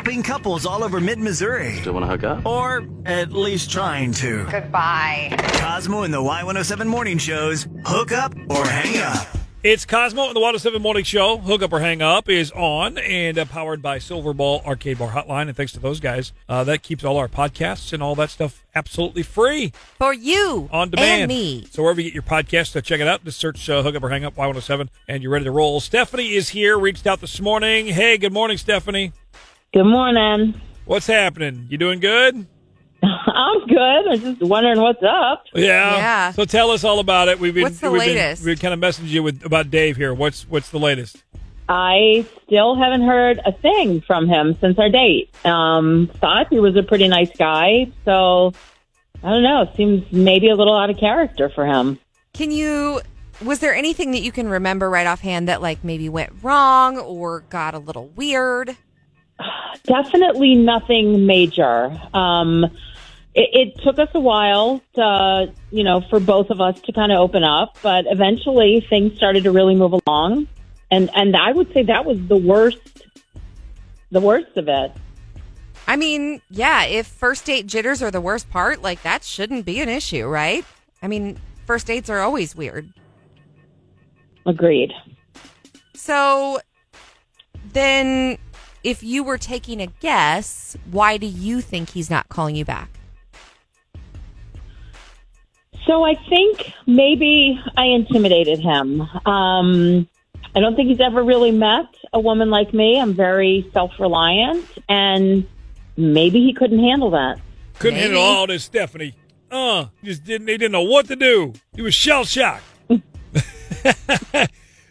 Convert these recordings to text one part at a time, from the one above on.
helping couples all over mid Missouri. Still want to hook up? Or at least trying to. Goodbye. Cosmo and the Y107 morning shows Hook Up or Hang Up. It's Cosmo and the Water 7 Morning Show. Hook Up or Hang Up is on and uh, powered by Silverball Arcade Bar Hotline. And thanks to those guys, uh, that keeps all our podcasts and all that stuff absolutely free For you. on demand. And me. So wherever you get your podcasts, uh, check it out. Just search uh, Hook Up or Hang Up Y107 and you're ready to roll. Stephanie is here, reached out this morning. Hey, good morning, Stephanie. Good morning. What's happening? You doing good? I'm good. I'm just wondering what's up. Yeah. Yeah. So tell us all about it. We've been What's the we've been- latest? we've kind of messaged you with about Dave here. What's what's the latest? I still haven't heard a thing from him since our date. Um, thought he was a pretty nice guy, so I don't know. Seems maybe a little out of character for him. Can you, was there anything that you can remember right offhand that like maybe went wrong or got a little weird? Definitely nothing major. Um, it, it took us a while to, you know, for both of us to kind of open up, but eventually things started to really move along, and and I would say that was the worst, the worst of it. I mean, yeah, if first date jitters are the worst part, like that shouldn't be an issue, right? I mean, first dates are always weird. Agreed. So then if you were taking a guess, why do you think he's not calling you back? So I think maybe I intimidated him. Um, I don't think he's ever really met a woman like me. I'm very self reliant, and maybe he couldn't handle that. Couldn't Maybe. handle all this, Stephanie. Uh, just didn't. He didn't know what to do. He was shell shocked.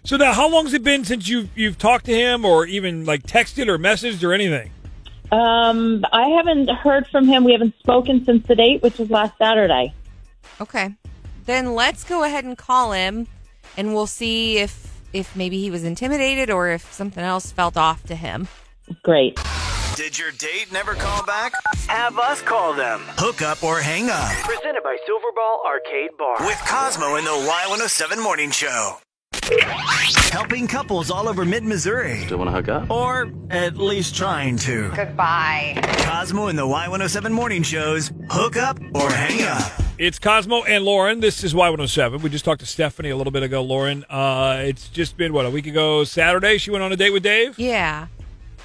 so now, how long's it been since you've you've talked to him, or even like texted or messaged or anything? Um, I haven't heard from him. We haven't spoken since the date, which was last Saturday. Okay. Then let's go ahead and call him and we'll see if if maybe he was intimidated or if something else felt off to him. Great. Did your date never call back? Have us call them. Hook Up or Hang Up. Presented by Silverball Arcade Bar. With Cosmo in the Y107 morning show. Helping couples all over mid Missouri. Still want to hook up? Or at least trying to. Goodbye. Cosmo and the Y107 morning shows Hook Up or Hang Up. It's Cosmo and Lauren. This is Y107. We just talked to Stephanie a little bit ago. Lauren, uh, it's just been what a week ago Saturday. She went on a date with Dave. Yeah.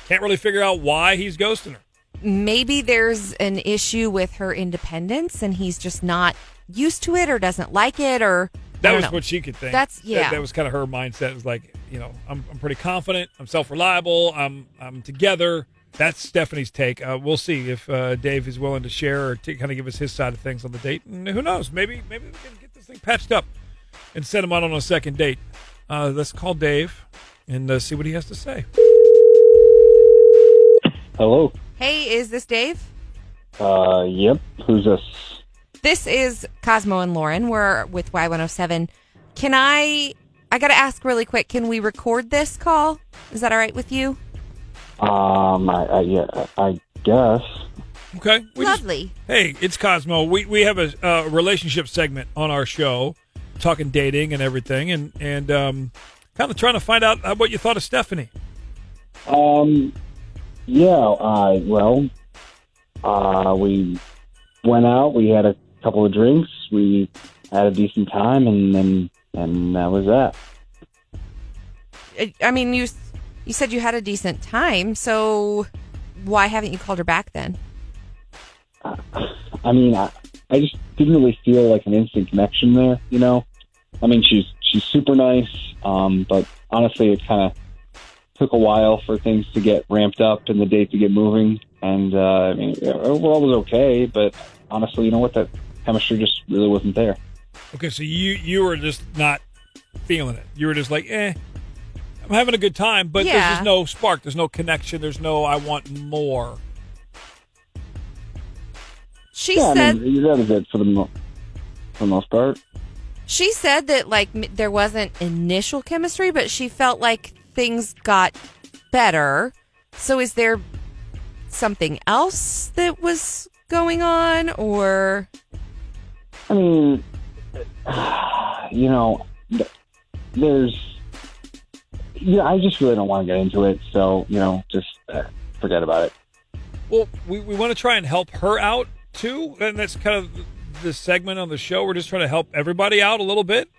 Can't really figure out why he's ghosting her. Maybe there's an issue with her independence and he's just not used to it or doesn't like it or I That was know. what she could think. That's- That- yeah. That, was kind of her mindset. It was like, you know, I'm, I'm pretty confident. I'm self reliable. I'm I'm together. That's Stephanie's take. Uh, we'll see if uh, Dave is willing to share or to kind of give us his side of things on the date. And who knows? Maybe maybe we can get this thing patched up and send him out on a second date. Uh, let's call Dave and uh, see what he has to say. Hello. Hey, is this Dave? Uh, yep. Who's this? This is Cosmo and Lauren. We're with Y107. Can I I got to ask really quick, can we record this call? Is that all right with you? Um, I, I yeah, I guess. Okay. We just- Lovely. hey, it's Cosmo. We we have a uh, relationship segment on our show, talking dating and everything, and and um, kind of trying to find out uh, what you thought of Stephanie. Um, yeah. Uh, well, uh, we went out. We had a couple of drinks. We had a decent time, and then and that was that. I- mean, you you said you had a decent time, so why haven't you called her back then? I mean, I, I just didn't really feel like an instant connection there. You know, I mean, she's she's super nice, um, but honestly, it kind of took a while for things to get ramped up and the date to get moving. And uh, I mean, overall it was okay, but honestly, you know what? That chemistry just really wasn't there. Okay, so you you were just not feeling it. You were just like, eh, I'm having a good time, but there's just no spark. There's no connection. There's no I want more. She yeah, said I mean, that was it for the mo- for the most part. she said that like m- there wasn't initial chemistry, but she felt like things got better. So is there something else that was going on or I mean, you know, th- there's, yeah, I just really don't want to get into it. So, you know, just uh, forget about it. Well, we, we want to try and help her out too, and that's kind of the segment on the show. We're just trying to help everybody out a little bit.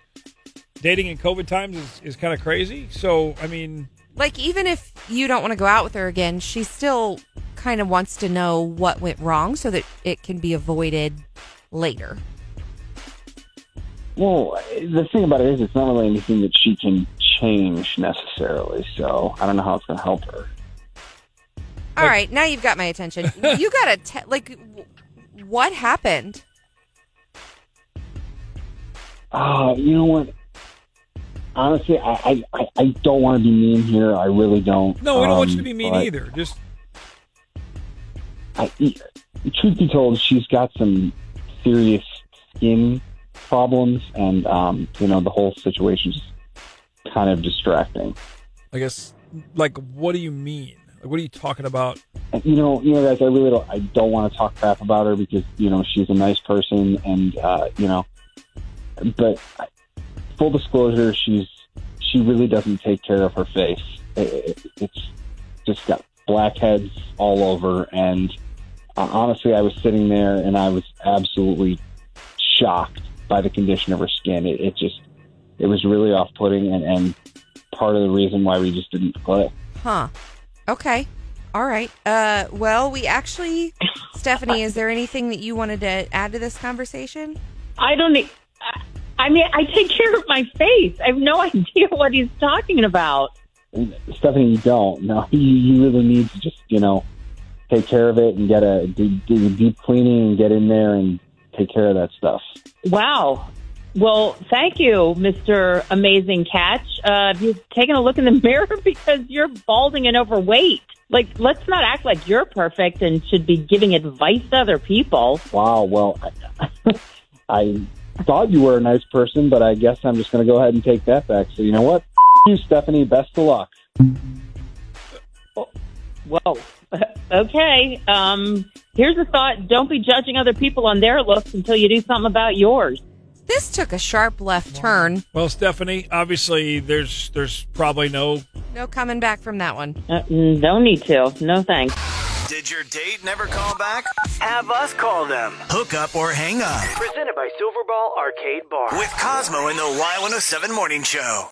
Dating in COVID times is, is kind of crazy. So, I mean, Like, even if you don't want to go out with her again, she still kind of wants to know what went wrong so that it can be avoided later. Well, the thing about it is, it's not really anything that she can change necessarily. So I don't know how it's going to help her. All right, now you've got my attention. you got to, te- like, w- what happened? Uh, you know what? Honestly, I I, I- I don't want to be mean here. I really don't. no, we don't want you Um, to be mean either. Just I, truth be told, she's got some serious skin problems, and um, you know the whole situation's kind of distracting. I guess, like, what do you mean? Like, what are you talking about? You know, you know, guys, I really don't. I don't want to talk crap about her because you know she's a nice person, and uh, you know, but full disclosure, she's she really doesn't take care of her face. It, it, it's just got blackheads all over, and uh, honestly, I was sitting there and I was absolutely shocked by the condition of her skin. It, it just, it was really off-putting, and, and part of the reason why we just didn't play. Huh. Okay. All right. Uh, well, we actually, Stephanie, is there anything that you wanted to add to this conversation? I don't. I mean, I take care of my face. I have no idea what he's talking about. Stephanie, you don't. No, you, you really need to just, you know, take care of it and get a do, do a deep cleaning and get in there and take care of that stuff. Wow. Well, thank you, Mr. Amazing Catch. Uh, have you taken a look in the mirror because you're balding and overweight? Like, let's not act like you're perfect and should be giving advice to other people. Wow. Well, I, I thought you were a nice person, but I guess I'm just going to go ahead and take that back. So you know what? you, Stephanie. Best of luck. Whoa. Okay. Um, here's a thought. Don't be judging other people on their looks until you do something about yours. This took a sharp left turn. Well, Stephanie, obviously, there's there's probably no No coming back from that one. Uh, mm, don't need to. No thanks. Did your date never call back? Have us call them. Hook up or hang up Presented by Silverball Arcade Bar. with Cosmo in the Y107 Morning Show.